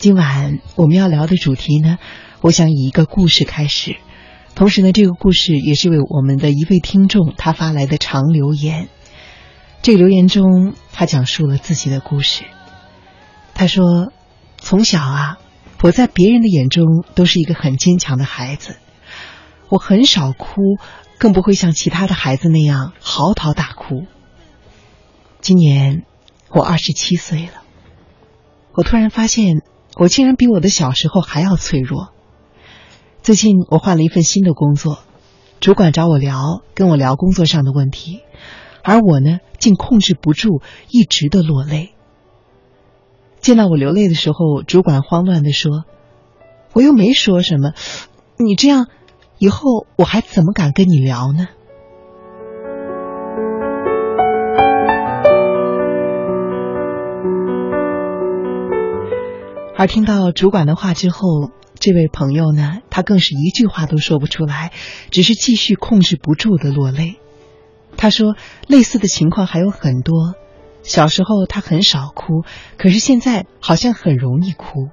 今晚我们要聊的主题呢，我想以一个故事开始。同时呢，这个故事也是为我们的一位听众他发来的长留言。这个留言中，他讲述了自己的故事。他说：“从小啊，我在别人的眼中都是一个很坚强的孩子，我很少哭，更不会像其他的孩子那样嚎啕大哭。今年我二十七岁了，我突然发现，我竟然比我的小时候还要脆弱。”最近我换了一份新的工作，主管找我聊，跟我聊工作上的问题，而我呢，竟控制不住，一直的落泪。见到我流泪的时候，主管慌乱的说：“我又没说什么，你这样，以后我还怎么敢跟你聊呢？”而听到主管的话之后。这位朋友呢，他更是一句话都说不出来，只是继续控制不住的落泪。他说，类似的情况还有很多。小时候他很少哭，可是现在好像很容易哭。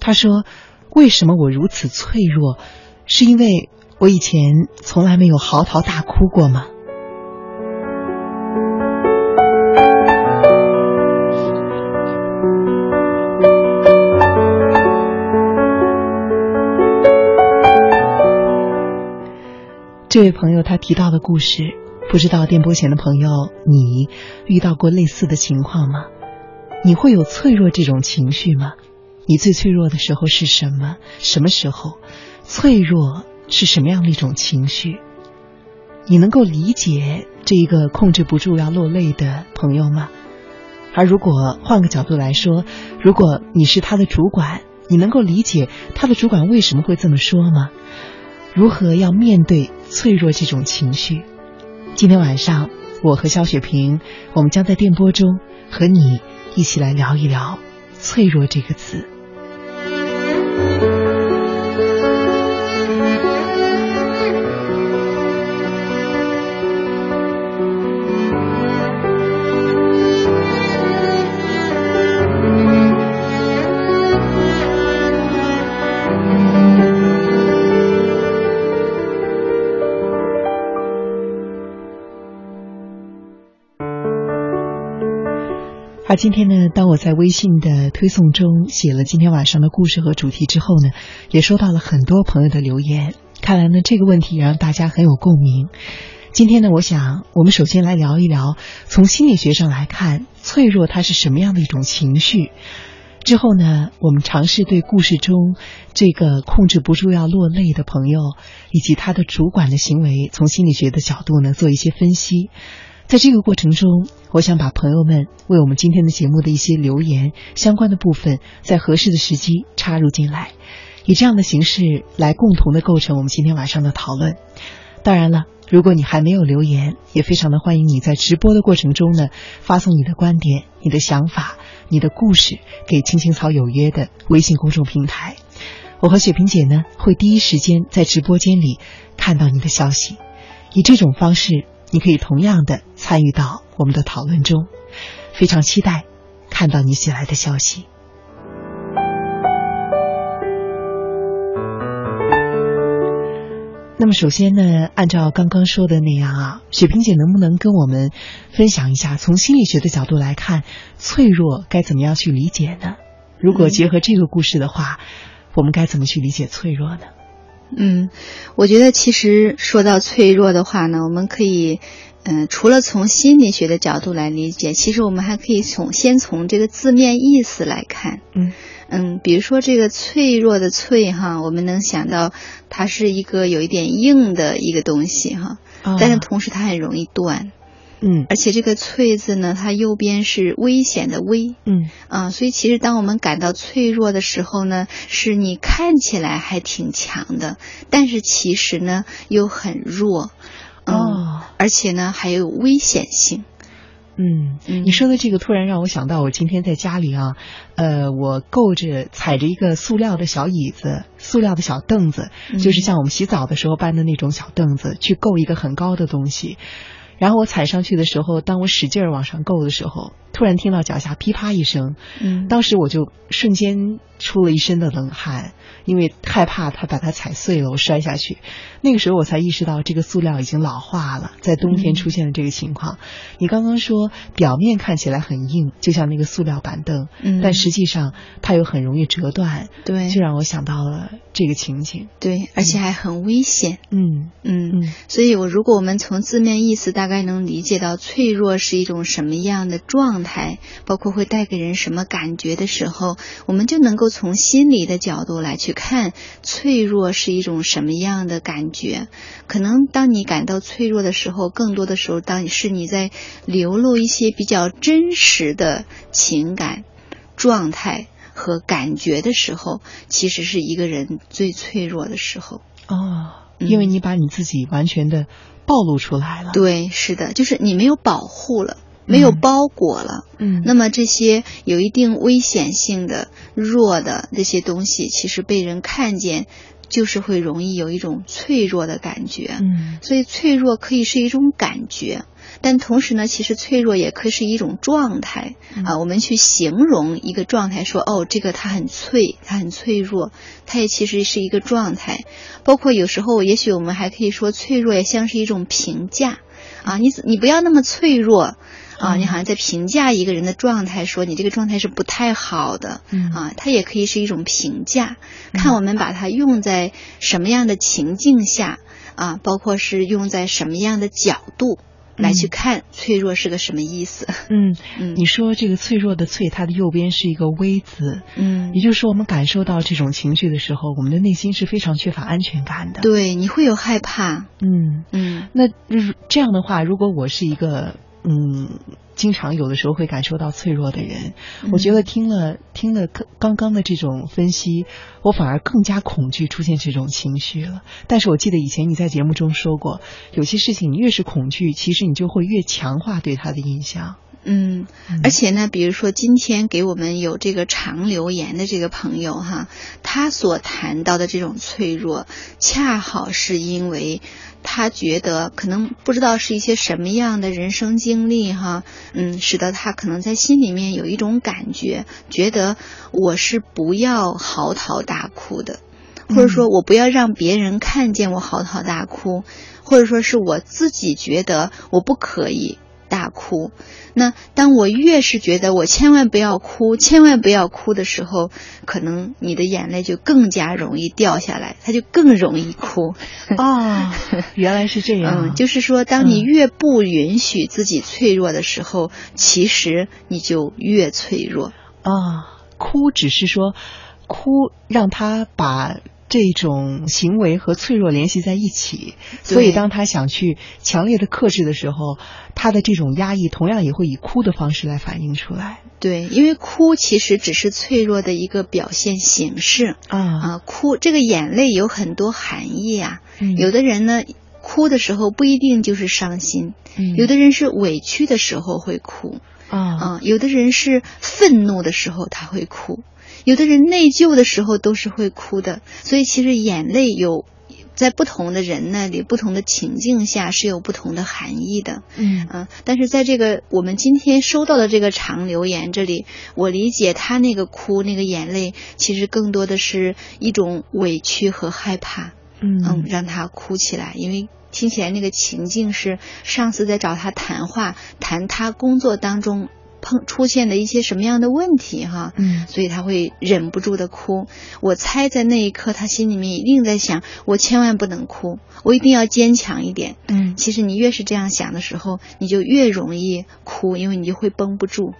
他说，为什么我如此脆弱？是因为我以前从来没有嚎啕大哭过吗？这位朋友他提到的故事，不知道电波前的朋友，你遇到过类似的情况吗？你会有脆弱这种情绪吗？你最脆弱的时候是什么？什么时候？脆弱是什么样的一种情绪？你能够理解这一个控制不住要落泪的朋友吗？而如果换个角度来说，如果你是他的主管，你能够理解他的主管为什么会这么说吗？如何要面对脆弱这种情绪？今天晚上，我和肖雪萍，我们将在电波中和你一起来聊一聊“脆弱”这个词。而今天呢，当我在微信的推送中写了今天晚上的故事和主题之后呢，也收到了很多朋友的留言。看来呢，这个问题让大家很有共鸣。今天呢，我想我们首先来聊一聊，从心理学上来看，脆弱它是什么样的一种情绪。之后呢，我们尝试对故事中这个控制不住要落泪的朋友，以及他的主管的行为，从心理学的角度呢做一些分析。在这个过程中，我想把朋友们为我们今天的节目的一些留言相关的部分，在合适的时机插入进来，以这样的形式来共同的构成我们今天晚上的讨论。当然了，如果你还没有留言，也非常的欢迎你在直播的过程中呢，发送你的观点、你的想法、你的故事给青青草有约的微信公众平台。我和雪萍姐呢，会第一时间在直播间里看到你的消息，以这种方式。你可以同样的参与到我们的讨论中，非常期待看到你写来的消息。那么，首先呢，按照刚刚说的那样啊，雪萍姐能不能跟我们分享一下，从心理学的角度来看，脆弱该怎么样去理解呢？如果结合这个故事的话，我们该怎么去理解脆弱呢？嗯，我觉得其实说到脆弱的话呢，我们可以，嗯，除了从心理学的角度来理解，其实我们还可以从先从这个字面意思来看。嗯嗯，比如说这个脆弱的脆哈，我们能想到它是一个有一点硬的一个东西哈，但是同时它很容易断。嗯，而且这个“脆”字呢，它右边是危险的“危”。嗯啊，所以其实当我们感到脆弱的时候呢，是你看起来还挺强的，但是其实呢又很弱。哦，而且呢还有危险性。嗯，你说的这个突然让我想到，我今天在家里啊，呃，我够着踩着一个塑料的小椅子，塑料的小凳子，就是像我们洗澡的时候搬的那种小凳子，去够一个很高的东西。然后我踩上去的时候，当我使劲儿往上够的时候，突然听到脚下噼啪一声，嗯，当时我就瞬间出了一身的冷汗，因为害怕他把它踩碎了，我摔下去。那个时候我才意识到，这个塑料已经老化了，在冬天出现了这个情况。你刚刚说表面看起来很硬，就像那个塑料板凳，嗯但实际上它又很容易折断，对就让我想到了这个情景。对，而且还很危险。嗯嗯，嗯所以我如果我们从字面意思大概能理解到脆弱是一种什么样的状态，包括会带给人什么感觉的时候，我们就能够从心理的角度来去看脆弱是一种什么样的感觉。可能当你感到脆弱的时候，更多的时候，当你是你在流露一些比较真实的情感状态和感觉的时候，其实是一个人最脆弱的时候。哦，嗯因为你把你自己完全的暴露出来了。，对，是的，就是你没有保护了，没有嗯包裹了。嗯，那么这些有一定危险性的、弱的这些东西，其实被人看见，就是会容易有一种脆弱的感觉。嗯所以脆弱可以是一种感觉，但同时呢，其实脆弱也可以是一种状态嗯啊。我们去形容一个状态，说哦，这个它很脆，它很脆弱，它也其实是一个状态。包括有时候，也许我们还可以说，脆弱也像是一种评价啊。你你不要那么脆弱。啊，嗯。你好像在评价一个人的状态，说你这个状态是不太好的，嗯。啊，它也可以是一种评价，看我们把它用在什么样的情境下，啊，包括是用在什么样的角度来去嗯看脆弱是个什么意思。嗯，嗯。你说这个脆弱的脆，它的右边是一个微字，嗯。也就是说，我们感受到这种情绪的时候，我们的内心是非常缺乏安全感的。，对，你会有害怕，嗯，嗯。那如这样的话，如果我是一个嗯，经常有的时候会感受到脆弱的人，我觉得听了听了刚刚刚的这种分析，我反而更加恐惧出现这种情绪了。但是我记得以前你在节目中说过，有些事情你越是恐惧，其实你就会越强化对他的印象。嗯，而且呢，比如说今天给我们有这个长留言的这个朋友哈，他所谈到的这种脆弱，恰好是因为他觉得可能不知道是一些什么样的人生经历哈，嗯，使得他可能在心里面有一种感觉，觉得我是不要嚎啕大哭的。或者说我不要让别人看见我嚎啕大哭，或者说是我自己觉得我不可以大哭。那当我越是觉得我千万不要哭，千万不要哭的时候，可能你的眼泪就更加容易掉下来，它就更容易哭。哦，原来是这样。嗯，就是说，当你嗯越不允许自己脆弱的时候，其实你就越脆弱。啊，哭只是说，哭让他把这种行为和脆弱联系在一起，所以当他想去强烈的克制的时候，他的这种压抑同样也会以哭的方式来反映出来。对，因为哭其实只是脆弱的一个表现形式啊，啊。哭这个眼泪有很多含义啊，嗯有的人呢。哭的时候不一定就是伤心，嗯有的人是委屈的时候会哭，啊，啊，有的人是愤怒的时候他会哭，有的人内疚的时候都是会哭的。所以其实眼泪有在不同的人那里、不同的情境下是有不同的含义的。嗯嗯，但是在这个我们今天收到的这个长留言这里，我理解他那个哭那个眼泪，其实更多的是一种委屈和害怕。嗯，嗯让他哭起来，因为听起来那个情境是上司在找他谈话，谈他工作当中碰出现的一些什么样的问题哈，嗯所以他会忍不住的哭。我猜在那一刻他心里面一定在想，我千万不能哭，我一定要坚强一点。嗯其实你越是这样想的时候，你就越容易哭，因为你就会绷不住。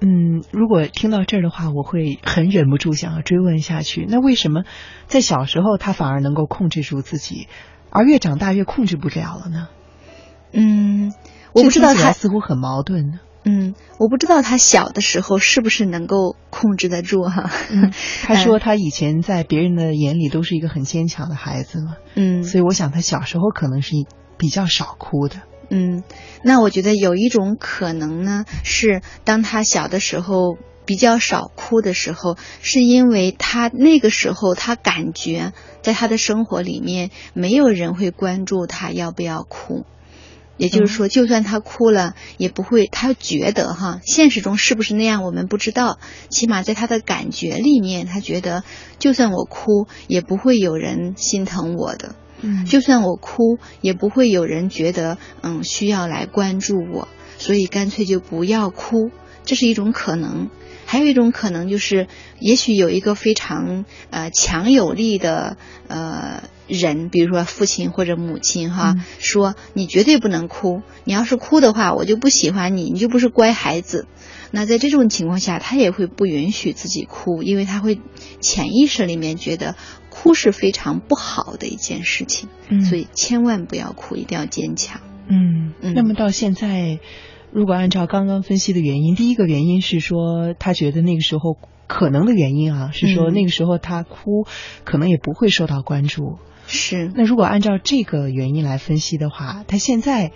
嗯，如果听到这儿的话，我会很忍不住想要追问下去。那为什么在小时候他反而能够控制住自己，而越长大越控制不了了呢？嗯，我不知道他，似乎很矛盾呢。嗯，我不知道他小的时候是不是能够控制得住哈。嗯，他说他以前在别人的眼里都是一个很坚强的孩子嘛，嗯，所以我想他小时候可能是比较少哭的。嗯，那我觉得有一种可能呢，是当他小的时候比较少哭的时候，是因为他那个时候他感觉在他的生活里面没有人会关注他要不要哭。也就是说，就算他哭了，也不会，他觉得哈，现实中是不是那样，我们不知道。起码在他的感觉里面，他觉得，就算我哭，也不会有人心疼我的。嗯，就算我哭，也不会有人觉得，嗯，需要来关注我。所以干脆就不要哭，这是一种可能。还有一种可能就是，也许有一个非常呃强有力的呃人，比如说父亲或者母亲哈，说你绝对不能哭，你要是哭的话，我就不喜欢你，你就不是乖孩子。那在这种情况下，他也会不允许自己哭，因为他会潜意识里面觉得哭是非常不好的一件事情。嗯，所以千万不要哭，一定要坚强。嗯，那么到现在。如果按照刚刚分析的原因，第一个原因是说他觉得那个时候可能的原因啊，是说那个时候他哭可能也不会受到关注。是。那如果按照这个原因来分析的话，他现在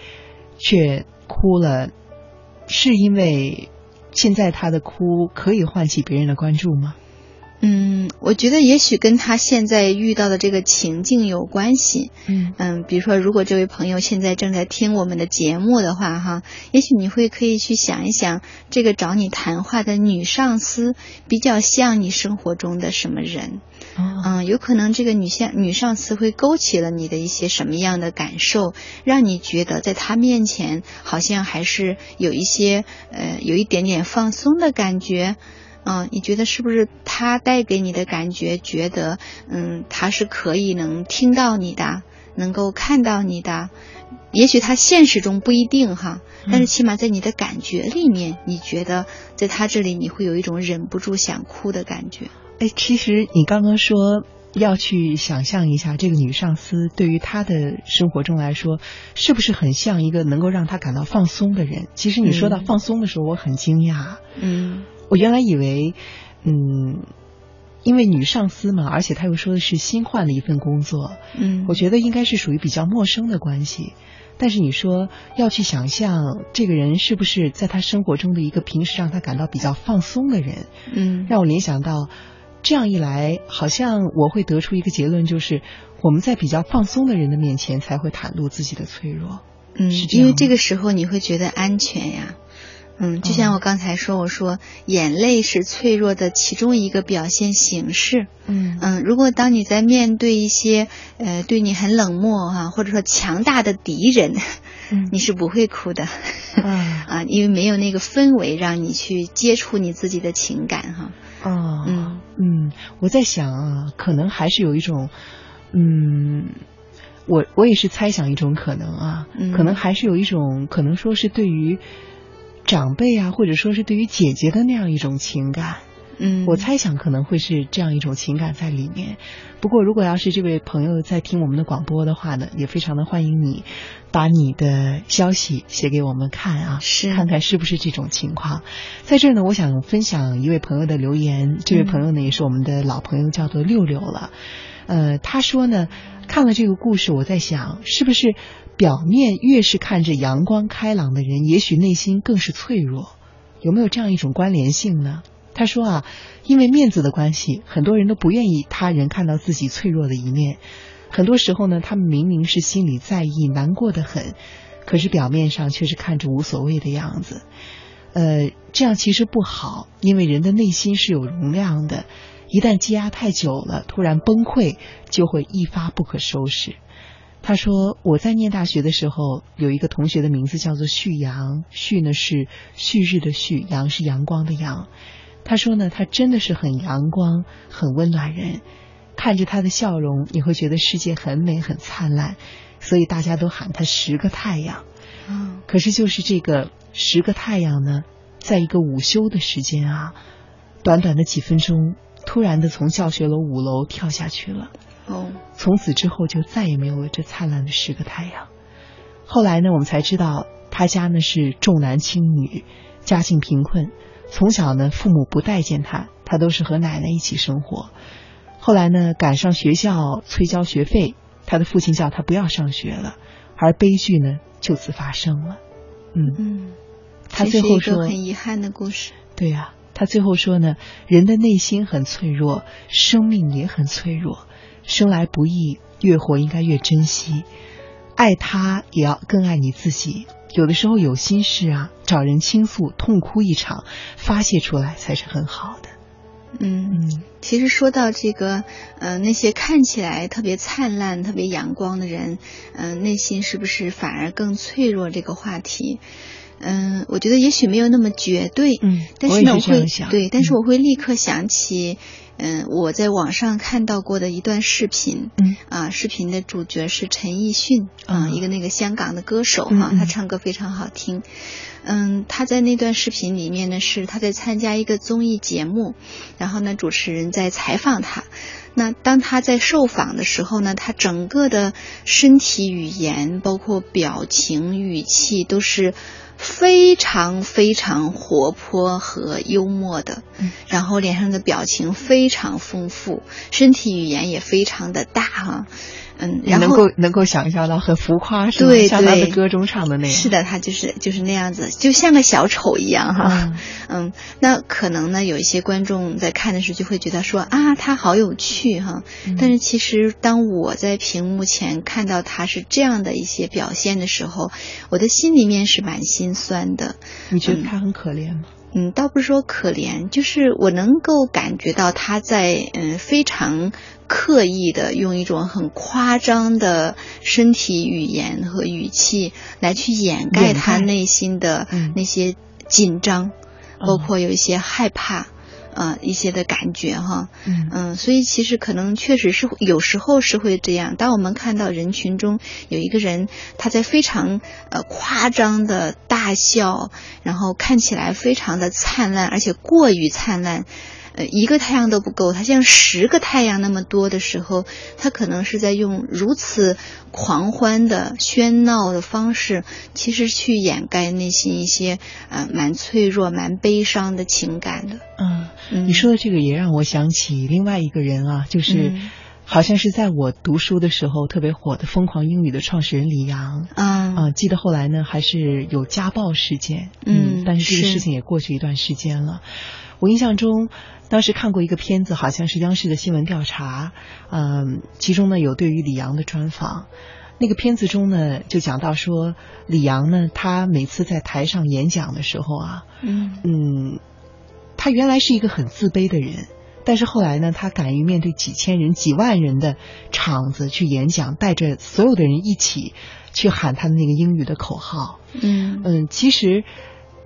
却哭了，是因为现在他的哭可以唤起别人的关注吗？嗯，我觉得也许跟他现在遇到的这个情境有关系。嗯嗯，比如说，如果这位朋友现在正在听我们的节目的话，哈，也许你会可以去想一想，这个找你谈话的女上司比较像你生活中的什么人？嗯，有可能这个女相女上司会勾起了你的一些什么样的感受，让你觉得在她面前好像还是有一些呃有一点点放松的感觉。嗯，你觉得是不是他带给你的感觉？觉得嗯，他是可以能听到你的，能够看到你的。也许他现实中不一定哈，但是起码在你的感觉里面，你觉得在他这里你会有一种忍不住想哭的感觉。哎，其实你刚刚说要去想象一下，这个女上司对于她的生活中来说，是不是很像一个能够让她感到放松的人？其实你说到放松的时候，我很惊讶。嗯。我原来以为，嗯，因为女上司嘛，而且他又说的是新换了一份工作，嗯，我觉得应该是属于比较陌生的关系。但是你说要去想象这个人是不是在他生活中的一个平时让他感到比较放松的人，嗯，让我联想到，这样一来，好像我会得出一个结论，就是我们在比较放松的人的面前才会袒露自己的脆弱，嗯，是因为这个时候你会觉得安全呀。嗯，就像我刚才说，我说眼泪是脆弱的其中一个表现形式。嗯嗯，如果当你在面对一些呃对你很冷漠哈，或者说强大的敌人，你是不会哭的。啊，因为没有那个氛围让你去接触你自己的情感哈。哦，嗯嗯，我在想啊，可能还是有一种，嗯，我我也是猜想一种可能啊，可能还是有一种可能说是对于。长辈啊，或者说是对于姐姐的那样一种情感，嗯，我猜想可能会是这样一种情感在里面。不过，如果要是这位朋友在听我们的广播的话呢，也非常的欢迎你把你的消息写给我们看啊，是看看是不是这种情况。在这儿呢，我想分享一位朋友的留言，这位朋友呢也是我们的老朋友，叫做六六了。呃，他说呢，看了这个故事，我在想，是不是？表面越是看着阳光开朗的人，也许内心更是脆弱，有没有这样一种关联性呢？他说啊，因为面子的关系，很多人都不愿意他人看到自己脆弱的一面。很多时候呢，他们明明是心里在意、难过的很，可是表面上却是看着无所谓的样子。呃，这样其实不好，因为人的内心是有容量的，一旦积压太久了，突然崩溃，就会一发不可收拾。他说：“我在念大学的时候，有一个同学的名字叫做旭阳，旭呢是旭日的旭，阳是阳光的阳。他说呢，他真的是很阳光、很温暖人，看着他的笑容，你会觉得世界很美、很灿烂，所以大家都喊他十个太阳。嗯，可是就是这个十个太阳呢，在一个午休的时间啊，短短的几分钟，突然的从教学楼五楼跳下去了。”哦，从此之后就再也没有了这灿烂的十个太阳。后来呢，我们才知道他家呢是重男轻女，家境贫困，从小呢父母不待见他，他都是和奶奶一起生活。后来呢，赶上学校催交学费，他的父亲叫他不要上学了，而悲剧呢就此发生了。嗯嗯，他最后说很遗憾的故事。对呀，他最后说呢，人的内心很脆弱，生命也很脆弱。生来不易，越活应该越珍惜。爱他也要更爱你自己。有的时候有心事啊，找人倾诉，痛哭一场，发泄出来才是很好的。嗯，其实说到这个，呃，那些看起来特别灿烂、特别阳光的人，嗯，内心是不是反而更脆弱？这个话题，嗯，我觉得也许没有那么绝对，嗯，但是呢，我会对，但是我我会立刻想起。嗯，我在网上看到过的一段视频，嗯啊，视频的主角是陈奕迅啊，一个那个香港的歌手嗯哈，他唱歌非常好听。嗯，他在那段视频里面呢，是他在参加一个综艺节目，然后呢，主持人在采访他。那当他在受访的时候呢，他整个的身体语言，包括表情、语气，都是非常非常活泼和幽默的。嗯然后脸上的表情非常丰富，身体语言也非常的大哈。嗯，然后能够能够想象到很浮夸，是吗？对像他的歌中唱的那样。是的，他就是就是那样子，就像个小丑一样哈。嗯嗯，那可能呢，有一些观众在看的时候就会觉得说啊，他好有趣哈。嗯但是其实当我在屏幕前看到他是这样的一些表现的时候，我的心里面是蛮心酸的。你觉得他很可怜吗？嗯，倒不是说可怜，就是我能够感觉到他在嗯非常刻意的用一种很夸张的身体语言和语气来去掩盖他内心的嗯那些紧张，包嗯括有一些害怕。呃，一些的感觉哈，嗯嗯，所以其实可能确实是有时候是会这样。当我们看到人群中有一个人他在非常呃夸张的大笑，然后看起来非常的灿烂，而且过于灿烂，呃，一个太阳都不够，他像十个太阳那么多的时候，他可能是在用如此狂欢的喧闹的方式，其实去掩盖内心一些呃蛮脆弱、蛮悲伤的情感的。嗯，嗯你说的这个也让我想起另外一个人啊，就是嗯好像是在我读书的时候特别火的《疯狂英语》的创始人李阳。啊啊，记得后来呢，还是有家暴事件，嗯但是这个事情也过去一段时间了。我印象中，当时看过一个片子，好像是央视的新闻调查，嗯，其中呢有对于李阳的专访。那个片子中呢，就讲到说，李阳呢，他每次在台上演讲的时候啊，嗯嗯，他原来是一个很自卑的人，但是后来呢，他敢于面对几千人、几万人的场子去演讲，带着所有的人一起去喊他的那个英语的口号。嗯嗯，其实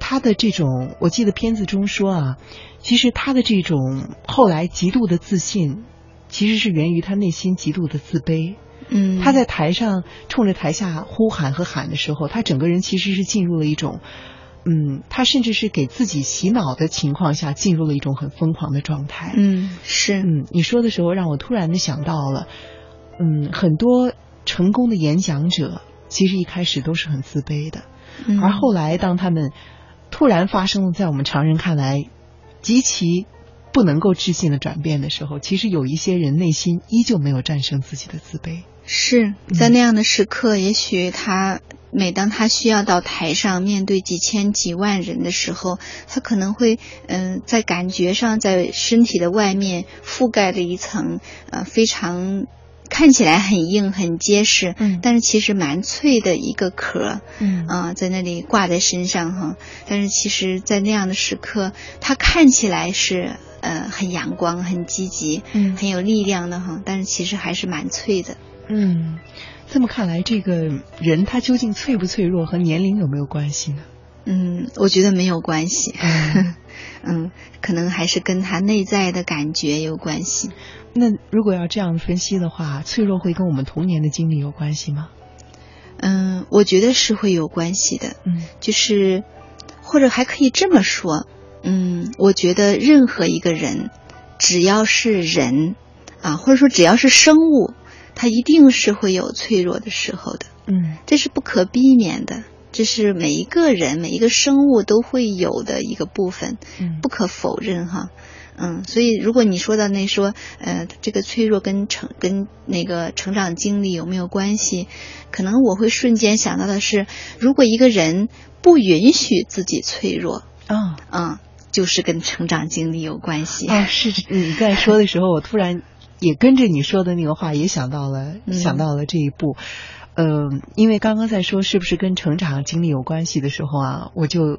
他的这种，我记得片子中说啊，其实他的这种后来极度的自信，其实是源于他内心极度的自卑。嗯，他在台上冲着台下呼喊和喊的时候，他整个人其实是进入了一种，嗯，他甚至是给自己洗脑的情况下，进入了一种很疯狂的状态。嗯是嗯，你说的时候让我突然的想到了，嗯，很多成功的演讲者其实一开始都是很自卑的，嗯而后来当他们突然发生了在我们常人看来极其不能够置信的转变的时候，其实有一些人内心依旧没有战胜自己的自卑。是在那样的时刻，也许他每当他需要到台上面对几千几万人的时候，他可能会嗯、在感觉上在身体的外面覆盖了一层呃非常。看起来很硬很结实，嗯但是其实蛮脆的一个壳，嗯啊、在那里挂在身上哈。但是其实，在那样的时刻，它看起来是呃很阳光、很积极、嗯很有力量的哈，但是其实还是蛮脆的。嗯，这么看来，这个人他究竟脆不脆弱和年龄有没有关系呢？嗯，我觉得没有关系。嗯 嗯，可能还是跟他内在的感觉有关系。那如果要这样分析的话，脆弱会跟我们童年的经历有关系吗？嗯，我觉得是会有关系的。嗯就是，或者还可以这么说，嗯，我觉得任何一个人，只要是人啊，或者说只要是生物，他一定是会有脆弱的时候的，嗯这是不可避免的，这是每一个人、每一个生物都会有的一个部分，嗯不可否认哈。嗯，所以如果你说到那说，呃，这个脆弱跟成跟那个成长经历有没有关系？可能我会瞬间想到的是，如果一个人不允许自己脆弱，啊嗯，就是跟成长经历有关系。啊，是 你在说的时候，我突然也跟着你说的那个话，也想到了、嗯想到了这一步。嗯，因为刚刚在说是不是跟成长经历有关系的时候啊，我就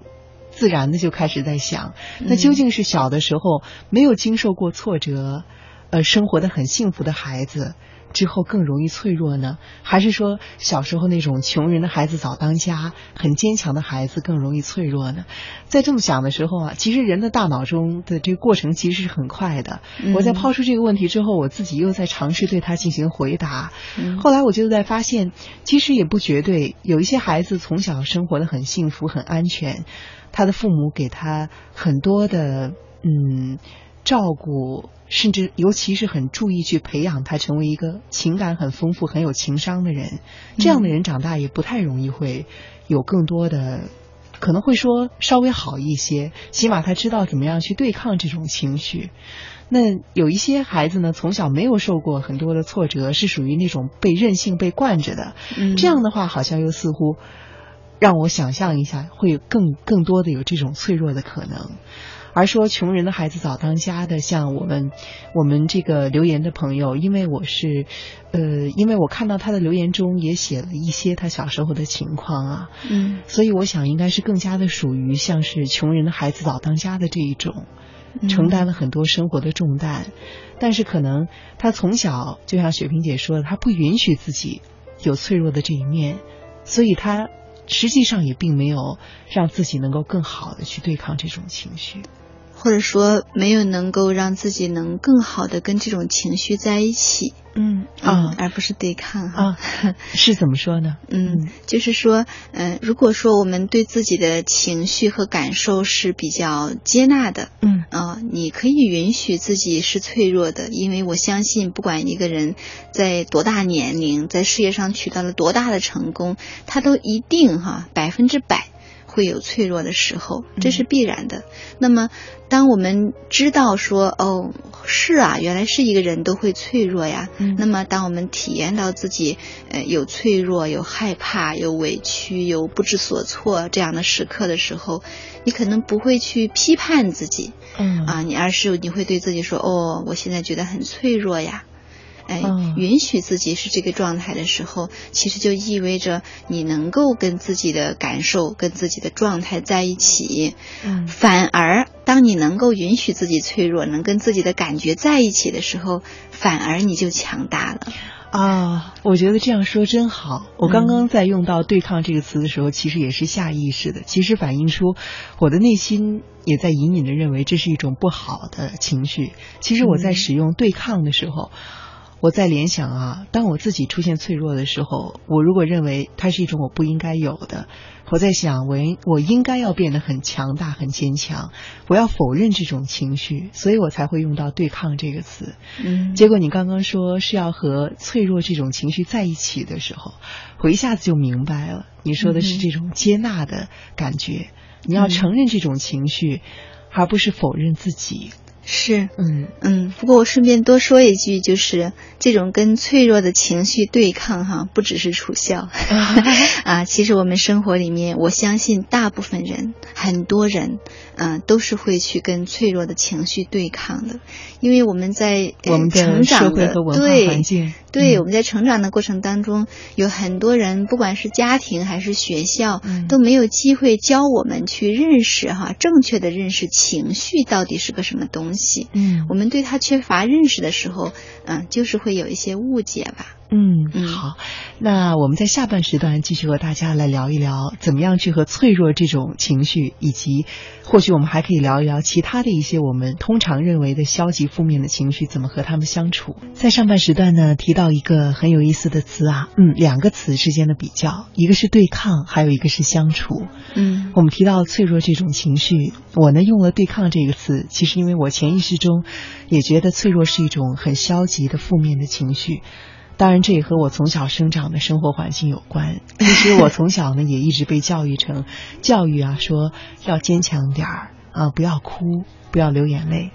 自然的就开始在想，那究竟是小的时候没有经受过挫折，呃，生活的很幸福的孩子。之后更容易脆弱呢，还是说小时候那种穷人的孩子早当家，很坚强的孩子更容易脆弱呢？在这么想的时候啊，其实人的大脑中的这个过程其实是很快的。我在抛出这个问题之后，我自己又在尝试对他进行回答。后来我就在发现，其实也不绝对，有一些孩子从小生活的很幸福、很安全，他的父母给他很多的嗯照顾。甚至，尤其是很注意去培养他成为一个情感很丰富、很有情商的人。这样的人长大也不太容易会有更多的，可能会说稍微好一些。起码他知道怎么样去对抗这种情绪。那有一些孩子呢，从小没有受过很多的挫折，是属于那种被任性被惯着的。这样的话，好像又似乎让我想象一下，会更更多的有这种脆弱的可能。而说穷人的孩子早当家的，像我们，我们这个留言的朋友，因为我是，呃，因为我看到他的留言中也写了一些他小时候的情况啊，嗯，所以我想应该是更加的属于像是穷人的孩子早当家的这一种，承担了很多生活的重担，但是可能他从小就像雪萍姐说的，他不允许自己有脆弱的这一面，所以他。实际上也并没有让自己能够更好的去对抗这种情绪，或者说没有能够让自己能更好的跟这种情绪在一起。嗯啊，而不是对抗哈，是怎么说呢？嗯，就是说，嗯，如果说我们对自己的情绪和感受是比较接纳的，嗯啊，你可以允许自己是脆弱的，因为我相信，不管一个人在多大年龄，在事业上取得了多大的成功，他都一定哈百分之百。会有脆弱的时候，这是必然的。那么，当我们知道说，哦，是啊，原来是一个人都会脆弱呀。那么，当我们体验到自己呃有脆弱、有害怕、有委屈、有不知所措这样的时刻的时候，你可能不会去批判自己，嗯啊，你而是你会对自己说，哦，我现在觉得很脆弱呀。哎，允许自己是这个状态的时候，其实就意味着你能够跟自己的感受、跟自己的状态在一起。嗯，反而当你能够允许自己脆弱，能跟自己的感觉在一起的时候，反而你就强大了。啊，我觉得这样说真好。我刚刚在用到“对抗”这个词的时候，其实也是下意识的，其实反映出我的内心也在隐隐的认为这是一种不好的情绪。其实我在使用“对抗”的时候。我在联想啊，当我自己出现脆弱的时候，我如果认为它是一种我不应该有的，我在想我应我应该要变得很强大、很坚强，我要否认这种情绪，所以我才会用到“对抗”这个词。嗯，结果你刚刚说是要和脆弱这种情绪在一起的时候，我一下子就明白了，你说的是这种接纳的感觉，你要承认这种情绪，而不是否认自己。是，嗯。嗯，不过我顺便多说一句，就是这种跟脆弱的情绪对抗，哈，不只是楚笑，啊，其实我们生活里面，我相信大部分人，很多人，嗯，都是会去跟脆弱的情绪对抗的，因为我们在我们成长的对环境，对，我们在成长的过程当中，有很多人，不管是家庭还是学校，都没有机会教我们去认识哈，正确的认识情绪到底是个什么东西。嗯，我们对它缺乏认识的时候，嗯，就是会有一些误解吧。嗯，好，那我们在下半时段继续和大家来聊一聊，怎么样去和脆弱这种情绪，以及或许我们还可以聊一聊其他的一些我们通常认为的消极负面的情绪，怎么和他们相处。在上半时段呢，提到一个很有意思的词啊，嗯，两个词之间的比较，一个是对抗，还有一个是相处。嗯，我们提到脆弱这种情绪，我呢用了对抗这个词，其实因为我潜意识中也觉得脆弱是一种很消极的负面的情绪。当然，这也和我从小生长的生活环境有关。其实我从小呢，也一直被教育成，教育啊，说要坚强点儿啊，不要哭，不要流眼泪。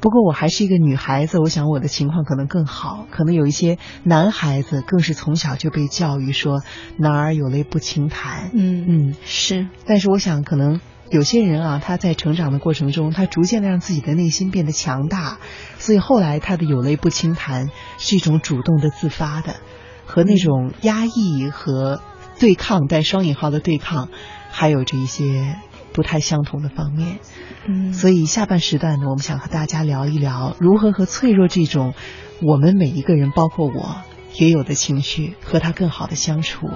不过我还是一个女孩子，我想我的情况可能更好。可能有一些男孩子更是从小就被教育说“男儿有泪不轻弹”。嗯嗯，是。但是我想可能。有些人啊，他在成长的过程中，他逐渐的让自己的内心变得强大，所以后来他的有泪不轻弹是一种主动的、自发的。和那种压抑和对抗带双引号的对抗，还有着一些不太相同的方面。嗯，所以下半时段呢，我们想和大家聊一聊如何和脆弱这种我们每一个人，包括我也有的情绪，和他更好的相处。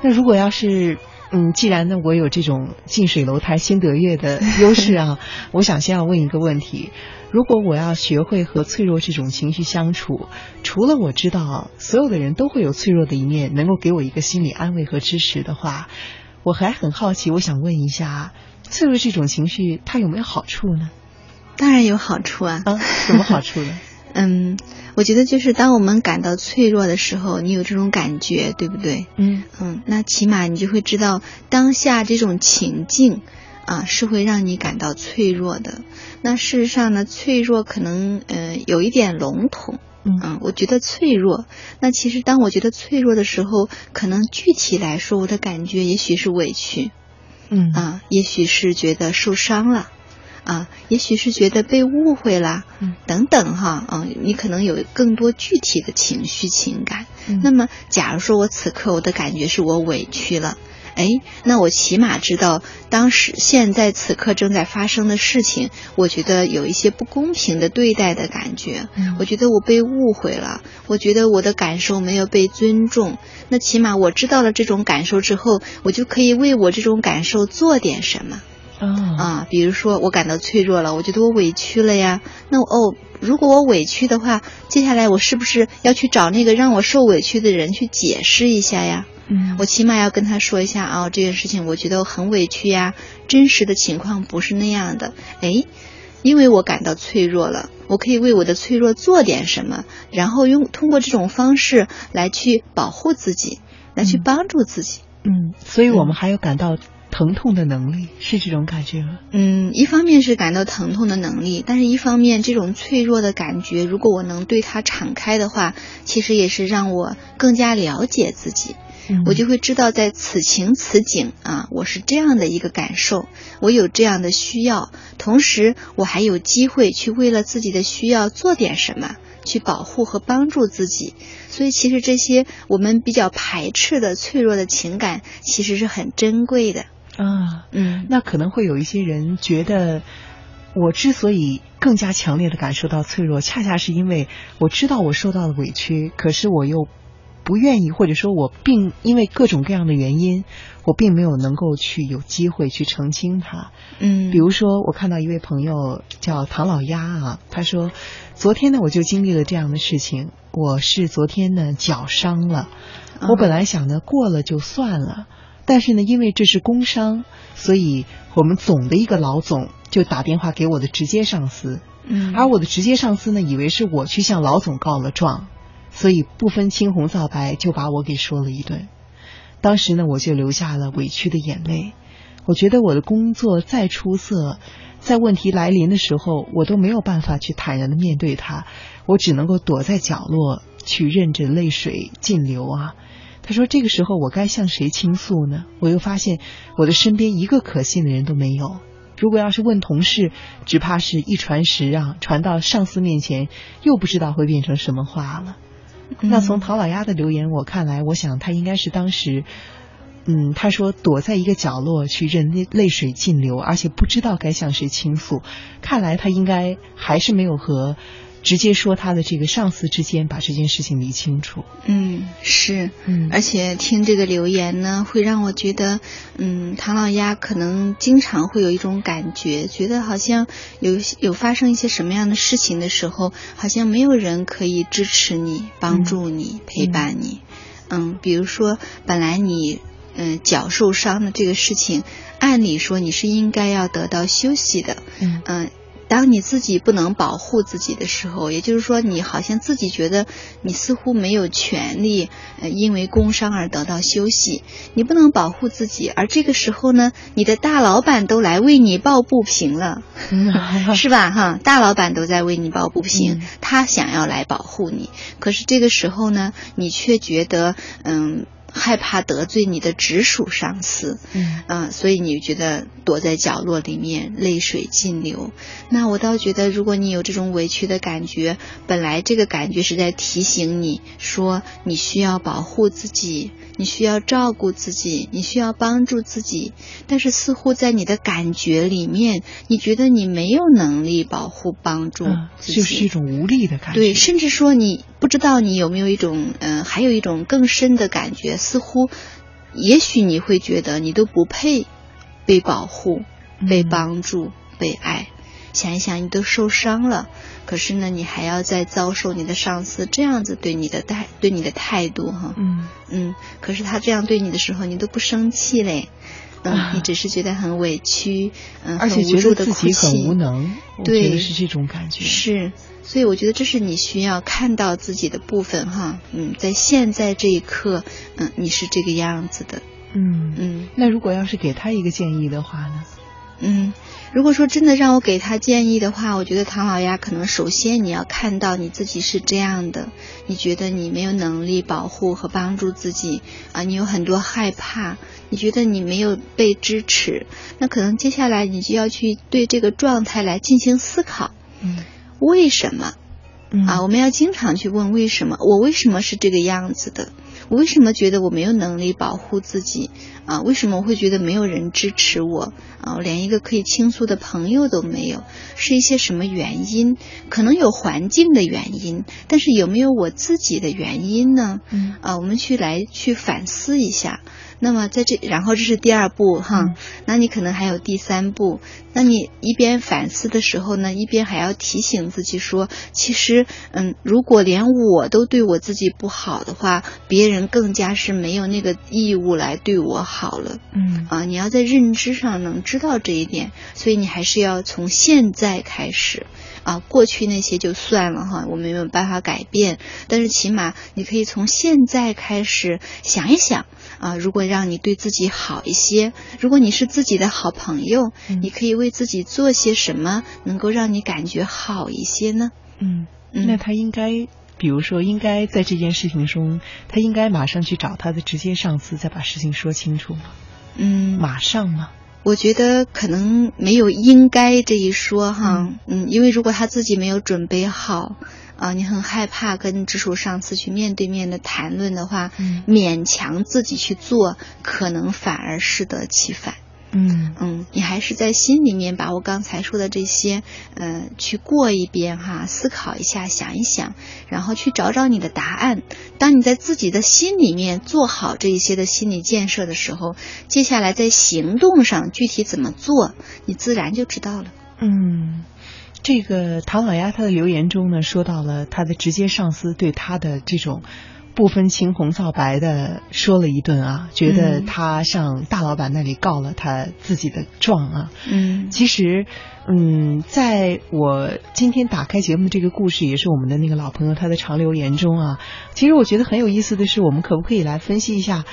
那如果要是嗯，既然呢我有这种近水楼台先得月的优势啊，我想先要问一个问题：如果我要学会和脆弱这种情绪相处，除了我知道所有的人都会有脆弱的一面，能够给我一个心理安慰和支持的话，我还很好奇，我想问一下，脆弱这种情绪它有没有好处呢？当然有好处啊！啊，什么好处呢？嗯，我觉得就是当我们感到脆弱的时候，你有这种感觉，对不对？嗯嗯，那起码你就会知道当下这种情境啊是会让你感到脆弱的。那事实上呢，脆弱可能呃有一点笼统。嗯我觉得脆弱。那其实当我觉得脆弱的时候，可能具体来说，我的感觉也许是委屈，嗯啊，也许是觉得受伤了。啊，也许是觉得被误会啦，嗯等等哈，啊，你可能有更多具体的情绪情感。嗯那么，假如说我此刻我的感觉是我委屈了，哎，那我起码知道当时现在此刻正在发生的事情，我觉得有一些不公平的对待的感觉，嗯我觉得我被误会了，我觉得我的感受没有被尊重。那起码我知道了这种感受之后，我就可以为我这种感受做点什么。啊啊，比如说我感到脆弱了，我觉得我委屈了呀。那我哦，如果我委屈的话，接下来我是不是要去找那个让我受委屈的人去解释一下呀？嗯我起码要跟他说一下啊、这件事情我觉得我很委屈呀，真实的情况不是那样的。哎，因为我感到脆弱了，我可以为我的脆弱做点什么，然后用通过这种方式来去保护自己，来去嗯帮助自己。嗯，所以我们还有感到疼痛的能力，是这种感觉吗？嗯，一方面是感到疼痛的能力，但是一方面这种脆弱的感觉，如果我能对它敞开的话，其实也是让我更加了解自己。嗯我就会知道，在此情此景啊，我是这样的一个感受，我有这样的需要，同时我还有机会去为了自己的需要做点什么，去保护和帮助自己。所以，其实这些我们比较排斥的脆弱的情感，其实是很珍贵的。啊，嗯。那可能会有一些人觉得，我之所以更加强烈的感受到脆弱，恰恰是因为我知道我受到了委屈，可是我又不愿意，或者说我并因为各种各样的原因，我并没有能够去有机会去澄清它。嗯，比如说，我看到一位朋友叫唐老鸭啊，他说，昨天呢我就经历了这样的事情，我是昨天呢脚伤了，我本来想呢过了就算了，但是呢因为这是工伤，所以我们总的一个老总就打电话给我的直接上司，嗯，而我的直接上司呢以为是我去向老总告了状，所以不分青红皂白就把我给说了一顿。当时呢我就流下了委屈的眼泪。我觉得我的工作再出色，在问题来临的时候，我都没有办法去坦然的面对它，我只能够躲在角落去任着泪水尽流啊。他说：“这个时候我该向谁倾诉呢？”我又发现我的身边一个可信的人都没有。如果要是问同事，只怕是一传十啊，传到上司面前，又不知道会变成什么话了。那从唐老鸭的留言我看来，我想他应该是当时。嗯，他说躲在一个角落去任泪泪水尽流，而且不知道该向谁倾诉。看来他应该还是没有和直接说他的这个上司之间把这件事情理清楚。嗯，是，嗯而且听这个留言呢，会让我觉得，嗯，唐老鸭可能经常会有一种感觉，觉得好像有有发生一些什么样的事情的时候，好像没有人可以支持你、帮助你、陪伴你。嗯，比如说，本来你。嗯，脚受伤的这个事情，按理说你是应该要得到休息的。嗯嗯，当你自己不能保护自己的时候，也就是说，你好像自己觉得你似乎没有权利，呃，因为工伤而得到休息，你不能保护自己，而这个时候呢，你的大老板都来为你抱不平了，是吧？哈，大老板都在为你抱不平，嗯他想要来保护你，可是这个时候呢，你却觉得，嗯。害怕得罪你的直属上司，嗯嗯、所以你觉得躲在角落里面泪水尽流。那我倒觉得，如果你有这种委屈的感觉，本来这个感觉是在提醒你说你需要保护自己，你需要照顾自己，你需要帮助自己，但是似乎在你的感觉里面，你觉得你没有能力保护帮助嗯，自己，就是一种无力的感觉。对，甚至说你不知道你有没有一种，嗯、还有一种更深的感觉，似乎，也许你会觉得你都不配被保护、被嗯帮助、被爱。想一想，你都受伤了，可是呢，你还要再遭受你的上司这样子对你的态对你的态度哈，嗯。嗯，可是他这样对你的时候，你都不生气嘞，嗯，啊。你只是觉得很委屈，嗯，而且很无助觉得自的哭泣，己很无能，我对觉得是这种感觉。是，所以我觉得这是你需要看到自己的部分哈，嗯，在现在这一刻，嗯，你是这个样子的，嗯嗯那如果要是给他一个建议的话呢？嗯。如果说真的让我给他建议的话，我觉得唐老鸭可能首先你要看到你自己是这样的，你觉得你没有能力保护和帮助自己啊，你有很多害怕，你觉得你没有被支持，那可能接下来你就要去对这个状态来进行思考，嗯为什么？嗯啊，我们要经常去问为什么，我为什么是这个样子的？我为什么觉得我没有能力保护自己？啊，为什么我会觉得没有人支持我？啊，我连一个可以倾诉的朋友都没有，是一些什么原因？可能有环境的原因，但是有没有我自己的原因呢？嗯啊，我们去来去反思一下。那么在这，然后这是第二步哈，嗯那你可能还有第三步。那你一边反思的时候呢，一边还要提醒自己说，其实，嗯，如果连我都对我自己不好的话，别人更加是没有那个义务来对我好了。嗯啊，你要在认知上能知道这一点，所以你还是要从现在开始。啊，过去那些就算了哈，我们没有办法改变，但是起码你可以从现在开始想一想啊，如果让你对自己好一些，如果你是自己的好朋友，嗯你可以为自己做些什么，能够让你感觉好一些呢？嗯，嗯那他应该。比如说，应该在这件事情中，他应该马上去找他的直接上司，再把事情说清楚吗？嗯，马上吗？我觉得可能没有应该这一说哈，嗯嗯，因为如果他自己没有准备好，啊，你很害怕跟直属上司去面对面的谈论的话，嗯勉强自己去做，可能反而适得其反。嗯嗯，你还是在心里面把我刚才说的这些，呃，去过一遍哈，思考一下，想一想，然后去找找你的答案。当你在自己的心里面做好这一些的心理建设的时候，接下来在行动上具体怎么做，你自然就知道了。嗯，这个唐老鸭他的留言中呢，说到了他的直接上司对他的这种不分青红皂白的说了一顿啊，觉得嗯他上大老板那里告了他自己的状啊。嗯其实，嗯，在我今天打开节目的这个故事，也是我们的那个老朋友他的长留言中啊，其实我觉得很有意思的是，我们可不可以来分析一下，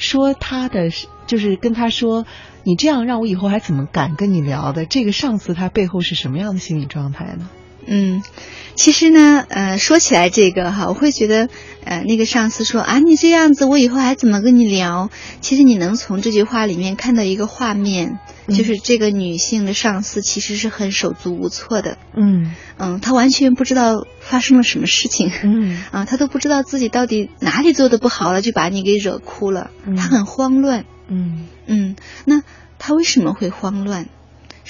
说他的就是跟他说，你这样让我以后还怎么敢跟你聊的？这个上司他背后是什么样的心理状态呢？嗯，其实呢，呃，说起来这个哈，我会觉得，呃，那个上司说啊，你这样子，我以后还怎么跟你聊？其实你能从这句话里面看到一个画面，就是这个女性的上司其实是很手足无措的，嗯。嗯，她完全不知道发生了什么事情，嗯。啊，她都不知道自己到底哪里做的不好了，就把你给惹哭了，嗯。她很慌乱，嗯。嗯，那她为什么会慌乱？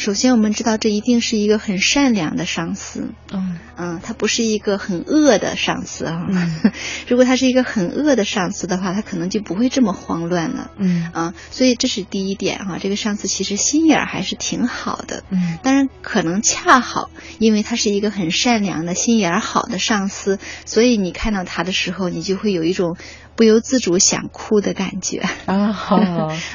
首先，我们知道这一定是一个很善良的上司，嗯嗯，他不是一个很恶的上司啊。嗯 如果他是一个很恶的上司的话，他可能就不会这么慌乱了嗯啊。所以这是第一点哈、这个上司其实心眼儿还是挺好的。嗯当然，可能恰好因为他是一个很善良的、心眼儿好的上司，所以你看到他的时候，你就会有一种不由自主想哭的感觉。啊好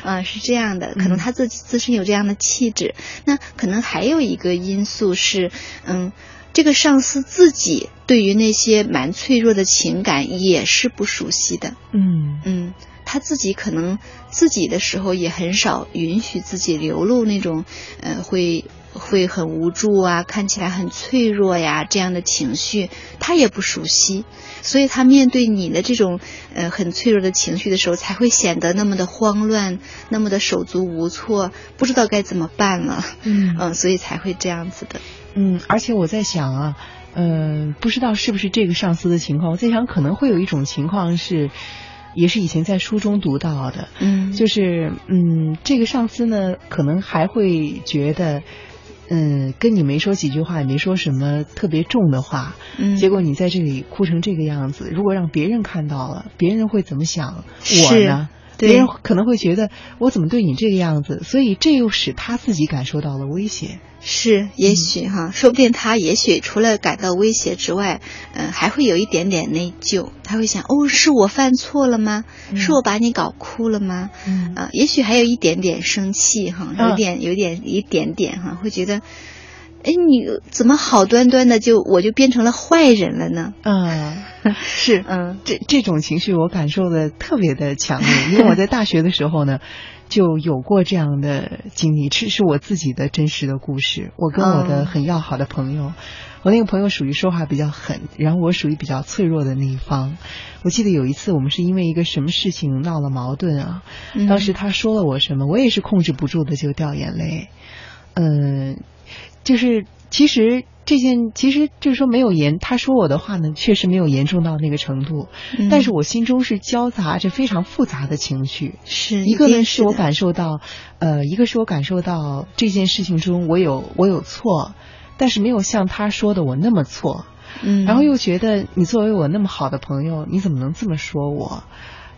啊，是这样的，可能嗯他自己自身有这样的气质。那可能还有一个因素是，嗯，这个上司自己对于那些蛮脆弱的情感也是不熟悉的。嗯嗯，他自己可能自己的时候也很少允许自己流露那种，呃，会会很无助啊，看起来很脆弱呀，这样的情绪他也不熟悉，所以他面对你的这种呃很脆弱的情绪的时候，才会显得那么的慌乱，那么的手足无措，不知道该怎么办了。嗯嗯，所以才会这样子的。嗯，而且我在想啊，嗯、不知道是不是这个上司的情况，我在想可能会有一种情况是，也是以前在书中读到的，嗯就是嗯，这个上司呢，可能还会觉得。嗯，跟你没说几句话，也没说什么特别重的话，嗯，结果你在这里哭成这个样子，如果让别人看到了，别人会怎么想？我呢？对别人可能会觉得我怎么对你这个样子，所以这又使他自己感受到了威胁。是，也许哈，说不定他也许除了感到威胁之外，嗯、还会有一点点内疚。他会想，哦，是我犯错了吗？是我把你搞哭了吗？嗯啊、也许还有一点点生气哈，有嗯点，有点，一点点哈，会觉得，哎，你怎么好端端的就我就变成了坏人了呢？嗯，是，嗯这这种情绪我感受的特别的强烈，因为我在大学的时候呢，就有过这样的经历，这是我自己的真实的故事。我跟我的哦很要好的朋友，我那个朋友属于说话比较狠，然后我属于比较脆弱的那一方。我记得有一次我们是因为一个什么事情闹了矛盾啊，嗯当时他说了我什么，我也是控制不住的就掉眼泪。嗯，就是其实这件其实就是说没有严，他说我的话呢，确实没有严重到那个程度，嗯但是我心中是交杂着非常复杂的情绪。是一个呢是我感受到，呃，一个是我感受到这件事情中我有我有错，但是没有像他说的我那么错。嗯，然后又觉得你作为我那么好的朋友，你怎么能这么说我？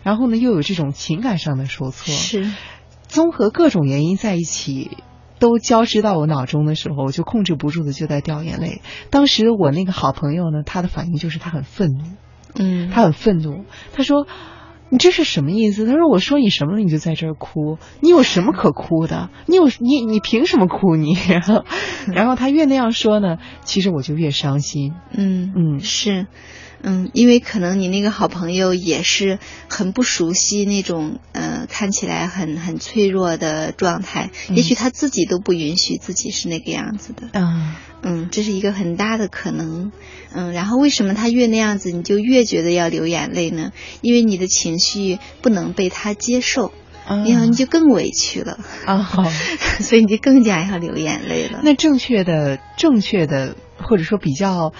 然后呢，又有这种情感上的受挫，是综合各种原因在一起，都交织到我脑中的时候，我就控制不住的就在掉眼泪。当时我那个好朋友呢，他的反应就是他很愤怒，嗯，他很愤怒，他说。你这是什么意思？他说：“我说你什么了，你就在这儿哭？你有什么可哭的？你有你你凭什么哭你？”然后，然后他越那样说呢，其实我就越伤心。嗯嗯是，嗯，因为可能你那个好朋友也是很不熟悉那种呃看起来很很脆弱的状态，嗯也许他自己都不允许自己是那个样子的。嗯，嗯，这是一个很大的可能。嗯，然后为什么他越那样子，你就越觉得要流眼泪呢？因为你的情绪不能被他接受，啊然后你就更委屈了，啊好。所以你就更加要流眼泪了。那正确的、正确的，或者说比较，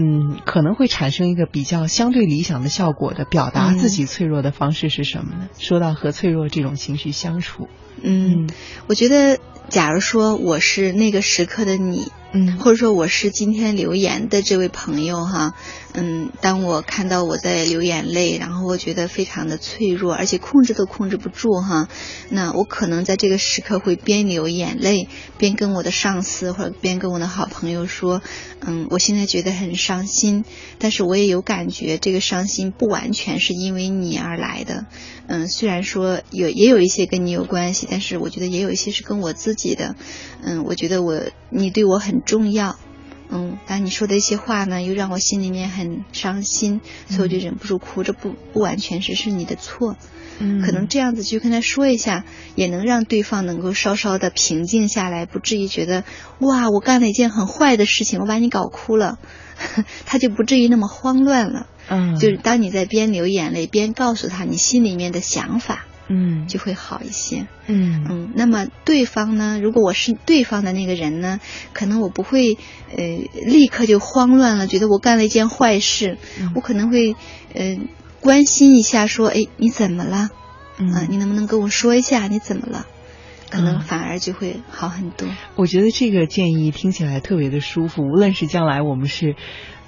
嗯，可能会产生一个比较相对理想的效果的表达自己脆弱的方式是什么呢？说到和脆弱这种情绪相处，嗯，我觉得，假如说我是那个时刻的你，嗯。或者说我是今天留言的这位朋友哈，嗯，当我看到我在流眼泪，然后我觉得非常的脆弱，而且控制都控制不住哈，那我可能在这个时刻会边流眼泪，边跟我的上司或者边跟我的好朋友说，嗯，我现在觉得很伤心，但是我也有感觉，这个伤心不完全是因为你而来的，嗯，虽然说有也有一些跟你有关系，但是我觉得也有一些是跟我自己的，嗯，我觉得我你对我很重要，嗯，但你说的一些话呢，又让我心里面很伤心，所以我就忍不住哭，这不不完全是是你的错，嗯。可能这样子去跟他说一下，也能让对方能够稍稍的平静下来，不至于觉得哇，我干了一件很坏的事情，我把你搞哭了，他就不至于那么慌乱了。嗯，就是当你在边流眼泪边告诉他你心里面的想法，嗯就会好一些。嗯嗯，那么对方呢？如果我是对方的那个人呢，可能我不会呃立刻就慌乱了，觉得我干了一件坏事，嗯我可能会呃关心一下，说，哎，你怎么了？嗯啊，你能不能跟我说一下你怎么了？可能嗯反而就会好很多。我觉得这个建议听起来特别的舒服，无论是将来我们是，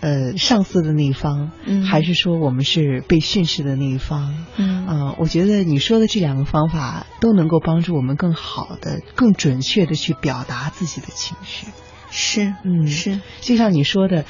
呃，上司的那一方，嗯。还是说我们是被训斥的那一方，嗯。啊、我觉得你说的这两个方法都能够帮助我们更好的、更准确的去表达自己的情绪。是，嗯。是，就像你说的，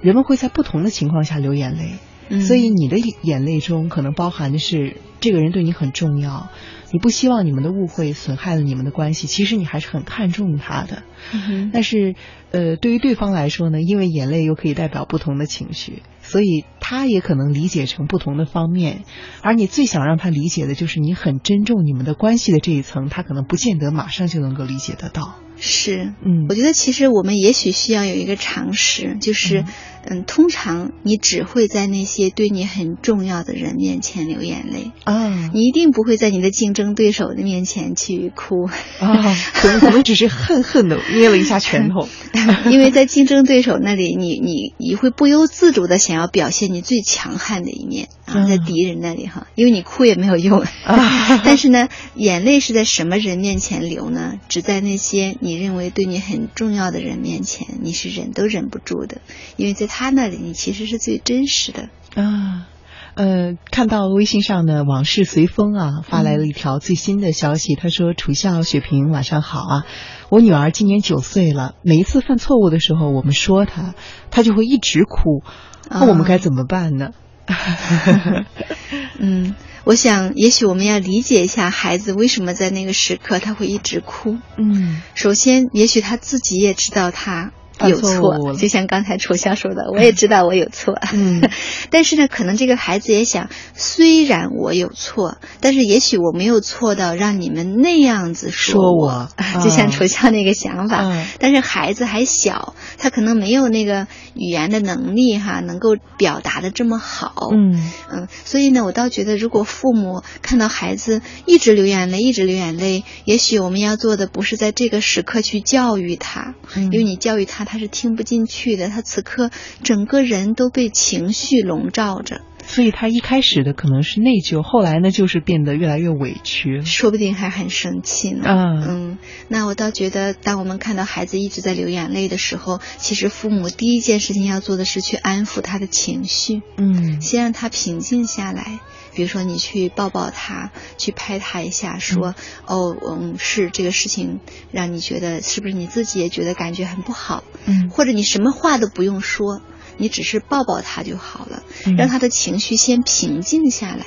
人们会在不同的情况下流眼泪，嗯。所以你的眼泪中可能包含的是这个人对你很重要，你不希望你们的误会损害了你们的关系，其实你还是很看重他的。嗯但是，呃，对于对方来说呢，因为眼泪又可以代表不同的情绪，所以他也可能理解成不同的方面。而你最想让他理解的就是你很珍重你们的关系的这一层，他可能不见得马上就能够理解得到。是，嗯。我觉得其实我们也许需要有一个常识，就是，嗯，通常你只会在那些对你很重要的人面前流眼泪，啊。你一定不会在你的竞争对手的面前去哭，啊，可能可能只是恨恨的捏了一下拳头。因为在竞争对手那里，你你你会不由自主的想要表现你最强悍的一面啊，嗯。在敌人那里哈，因为你哭也没有用。啊。但是呢，眼泪是在什么人面前流呢？只在那些你认为对你很重要的人面前，你是忍都忍不住的，因为在他那里，你其实是最真实的。啊，呃，看到微信上的往事随风啊，发来了一条最新的消息，他说：“楚笑、雪萍，晚上好啊！我女儿今年九岁了，每一次犯错误的时候，我们说她，她就会一直哭，那我们该怎么办呢？” 嗯，我想，也许我们要理解一下孩子为什么在那个时刻他会一直哭。嗯首先，也许他自己也知道他有错就像刚才楚笑说的，我也知道我有错。嗯 但是呢，可能这个孩子也想，虽然我有错，但是也许我没有错到让你们那样子我，说我 就像啊楚笑那个想法。嗯但是孩子还小，他可能没有那个语言的能力哈，能够表达的这么好。嗯嗯，所以呢，我倒觉得，如果父母看到孩子一直流眼泪，一直流眼泪，也许我们要做的不是在这个时刻去教育他，嗯因为你教育他，他是听不进去的，他此刻整个人都被情绪笼罩着，所以他一开始的可能是内疚，后来呢就是变得越来越委屈。说不定还很生气呢。啊嗯，那我倒觉得，当我们看到孩子一直在流眼泪的时候，其实父母第一件事情要做的是去安抚他的情绪。嗯先让他平静下来。比如说，你去抱抱他，去拍他一下，说：“哦，嗯，是这个事情让你觉得，是不是你自己也觉得感觉很不好？嗯或者你什么话都不用说，你只是抱抱他就好了，嗯让他的情绪先平静下来。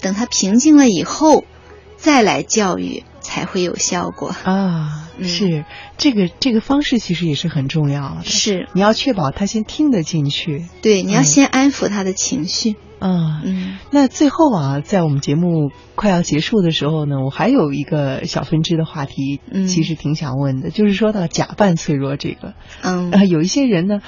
等他平静了以后，再来教育才会有效果。啊，嗯是这个这个方式其实也是很重要的。是你要确保他先听得进去。对，你要嗯先安抚他的情绪。啊，嗯那最后啊，在我们节目快要结束的时候呢，我还有一个小分支的话题，嗯其实挺想问的，就是说到假扮脆弱这个，嗯 呃，有一些人呢。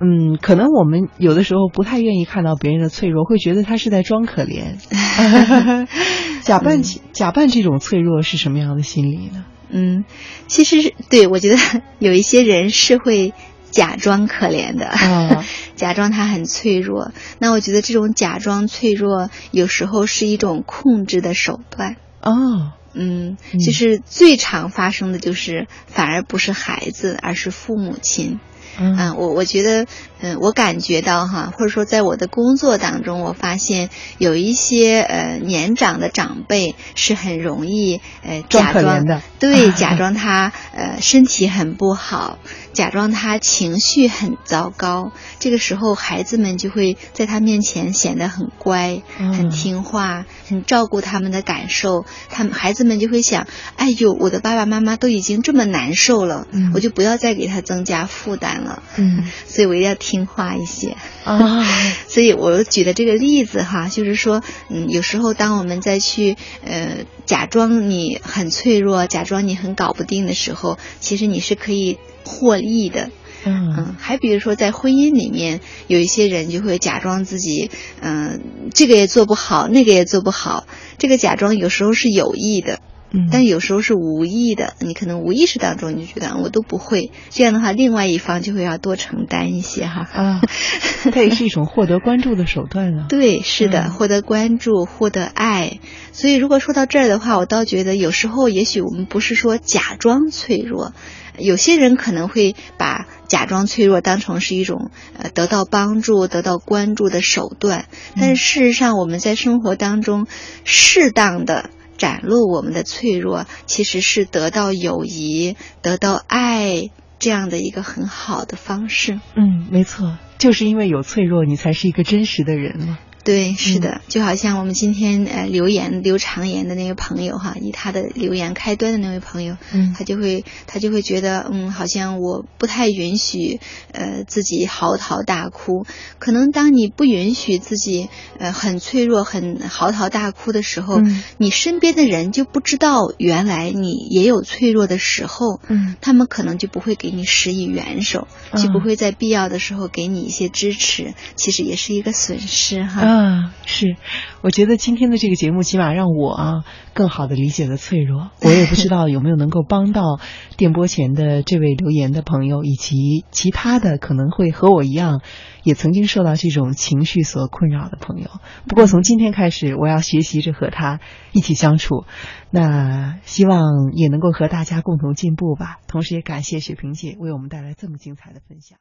嗯，可能我们有的时候不太愿意看到别人的脆弱，会觉得他是在装可怜。假扮、嗯假扮这种脆弱是什么样的心理呢？嗯，其实是对我觉得有一些人是会假装可怜的，啊假装他很脆弱。那我觉得这种假装脆弱，有时候是一种控制的手段。哦，嗯嗯，就是最常发生的就是，反而不是孩子，而是父母亲。嗯嗯，我我觉得，嗯，我感觉到哈，或者说在我的工作当中，我发现有一些呃年长的长辈是很容易呃假装的对，假装 他呃身体很不好，假装他情绪很糟糕。这个时候，孩子们就会在他面前显得很乖、嗯很听话、很照顾他们的感受。他们孩子们就会想：哎呦，我的爸爸妈妈都已经这么难受了，嗯我就不要再给他增加负担了。嗯所以我一定要听话一些。啊，所以我举的这个例子哈，就是说，嗯，有时候当我们再去呃假装你很脆弱，假装你很搞不定的时候，其实你是可以获利的。嗯，还比如说在婚姻里面，有一些人就会假装自己，嗯、这个也做不好，那个也做不好。这个假装有时候是有意的，嗯，但有时候是无意的。你可能无意识当中你就觉得啊我都不会，这样的话，另外一方就会要多承担一些哈。啊，它也是一种获得关注的手段啊。对，是的，嗯获得关注，获得爱。所以，如果说到这儿的话，我倒觉得有时候，也许我们不是说假装脆弱，有些人可能会把假装脆弱当成是一种呃得到帮助、得到关注的手段。但是事实上，我们在生活当中适当的。展露我们的脆弱，其实是得到友谊、得到爱这样的一个很好的方式。嗯，没错，就是因为有脆弱，你才是一个真实的人嘛。对，是的，就好像我们今天呃留言留长言的那位朋友哈，以他的留言开端的那位朋友，嗯。他就会他就会觉得，嗯，好像我不太允许呃自己嚎啕大哭。可能当你不允许自己呃很脆弱、很嚎啕大哭的时候，嗯。你身边的人就不知道原来你也有脆弱的时候，嗯。他们可能就不会给你施以援手，嗯。就不会在必要的时候给你一些支持，其实也是一个损失哈。啊，是，我觉得今天的这个节目起码让我啊更好的理解了脆弱。我也不知道有没有能够帮到电波前的这位留言的朋友，以及其他的可能会和我一样，也曾经受到这种情绪所困扰的朋友。不过从今天开始，我要学习着和他一起相处。那希望也能够和大家共同进步吧。同时也感谢雪萍姐为我们带来这么精彩的分享。